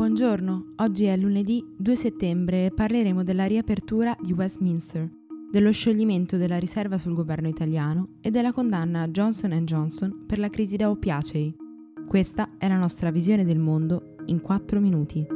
Buongiorno, oggi è lunedì 2 settembre e parleremo della riapertura di Westminster, dello scioglimento della riserva sul governo italiano e della condanna a Johnson Johnson per la crisi da oppiacei. Questa è la nostra visione del mondo in 4 minuti.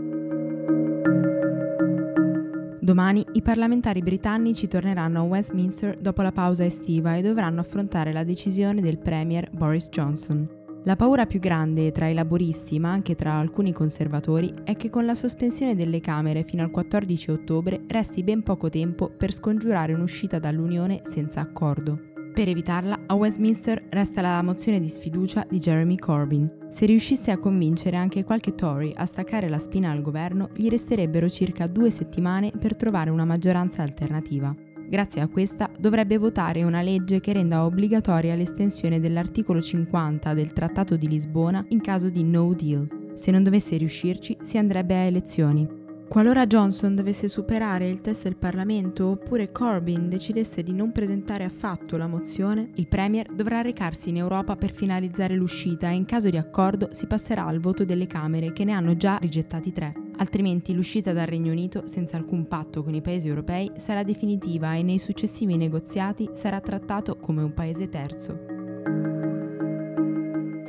Domani i parlamentari britannici torneranno a Westminster dopo la pausa estiva e dovranno affrontare la decisione del Premier Boris Johnson. La paura più grande tra i laboristi, ma anche tra alcuni conservatori, è che con la sospensione delle Camere fino al 14 ottobre resti ben poco tempo per scongiurare un'uscita dall'Unione senza accordo. Per evitarla, a Westminster resta la mozione di sfiducia di Jeremy Corbyn. Se riuscisse a convincere anche qualche Tory a staccare la spina al governo, gli resterebbero circa due settimane per trovare una maggioranza alternativa. Grazie a questa dovrebbe votare una legge che renda obbligatoria l'estensione dell'articolo 50 del Trattato di Lisbona in caso di no deal. Se non dovesse riuscirci, si andrebbe a elezioni. Qualora Johnson dovesse superare il test del Parlamento oppure Corbyn decidesse di non presentare affatto la mozione, il Premier dovrà recarsi in Europa per finalizzare l'uscita e in caso di accordo si passerà al voto delle Camere che ne hanno già rigettati tre. Altrimenti l'uscita dal Regno Unito, senza alcun patto con i paesi europei, sarà definitiva e nei successivi negoziati sarà trattato come un paese terzo.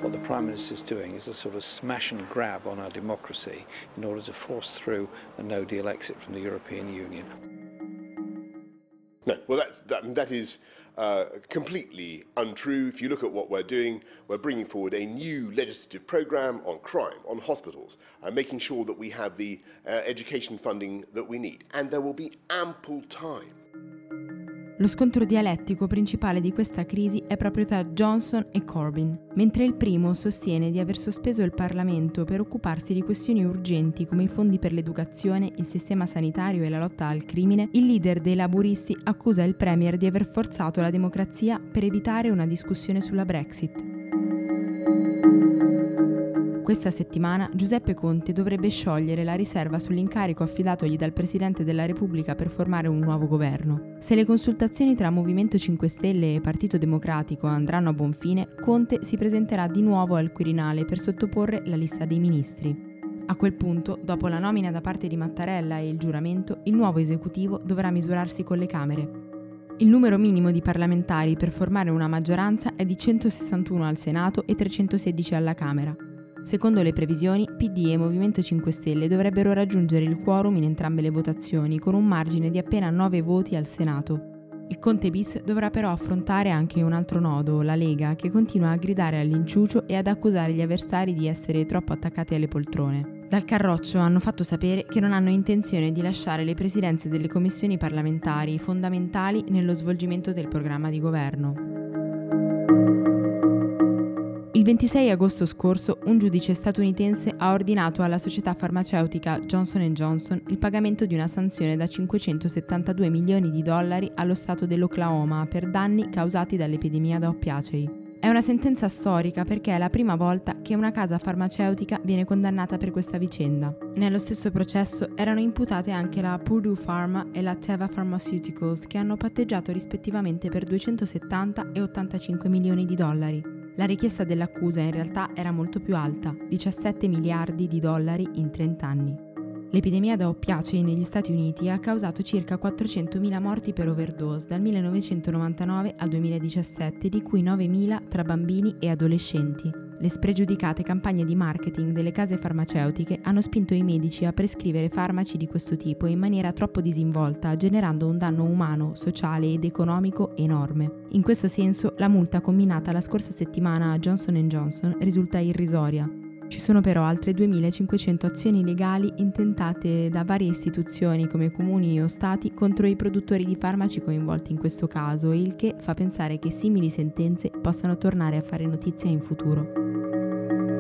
What the Prime Minister is doing is a sort of smash and grab on our democracy in order to force through a no deal exit from the European Union. No, well, that's, that, that is uh, completely untrue. If you look at what we're doing, we're bringing forward a new legislative programme on crime, on hospitals, uh, making sure that we have the uh, education funding that we need. And there will be ample time Lo scontro dialettico principale di questa crisi è proprio tra Johnson e Corbyn. Mentre il primo sostiene di aver sospeso il Parlamento per occuparsi di questioni urgenti come i fondi per l'educazione, il sistema sanitario e la lotta al crimine, il leader dei laburisti accusa il Premier di aver forzato la democrazia per evitare una discussione sulla Brexit. Questa settimana Giuseppe Conte dovrebbe sciogliere la riserva sull'incarico affidatogli dal Presidente della Repubblica per formare un nuovo governo. Se le consultazioni tra Movimento 5 Stelle e Partito Democratico andranno a buon fine, Conte si presenterà di nuovo al Quirinale per sottoporre la lista dei ministri. A quel punto, dopo la nomina da parte di Mattarella e il giuramento, il nuovo esecutivo dovrà misurarsi con le Camere. Il numero minimo di parlamentari per formare una maggioranza è di 161 al Senato e 316 alla Camera. Secondo le previsioni, PD e Movimento 5 Stelle dovrebbero raggiungere il quorum in entrambe le votazioni, con un margine di appena 9 voti al Senato. Il Conte bis dovrà però affrontare anche un altro nodo, la Lega, che continua a gridare all'inciucio e ad accusare gli avversari di essere troppo attaccati alle poltrone. Dal Carroccio hanno fatto sapere che non hanno intenzione di lasciare le presidenze delle commissioni parlamentari fondamentali nello svolgimento del programma di governo. Il 26 agosto scorso un giudice statunitense ha ordinato alla società farmaceutica Johnson Johnson il pagamento di una sanzione da 572 milioni di dollari allo Stato dell'Oklahoma per danni causati dall'epidemia da oppiacei. È una sentenza storica perché è la prima volta che una casa farmaceutica viene condannata per questa vicenda. Nello stesso processo erano imputate anche la Purdue Pharma e la Teva Pharmaceuticals che hanno patteggiato rispettivamente per 270 e 85 milioni di dollari. La richiesta dell'accusa in realtà era molto più alta, 17 miliardi di dollari in 30 anni. L'epidemia da oppiacei negli Stati Uniti ha causato circa 400.000 morti per overdose dal 1999 al 2017, di cui 9.000 tra bambini e adolescenti. Le spregiudicate campagne di marketing delle case farmaceutiche hanno spinto i medici a prescrivere farmaci di questo tipo in maniera troppo disinvolta, generando un danno umano, sociale ed economico enorme. In questo senso, la multa combinata la scorsa settimana a Johnson Johnson risulta irrisoria. Ci sono però altre 2500 azioni legali intentate da varie istituzioni come comuni o stati contro i produttori di farmaci coinvolti in questo caso, il che fa pensare che simili sentenze possano tornare a fare notizia in futuro.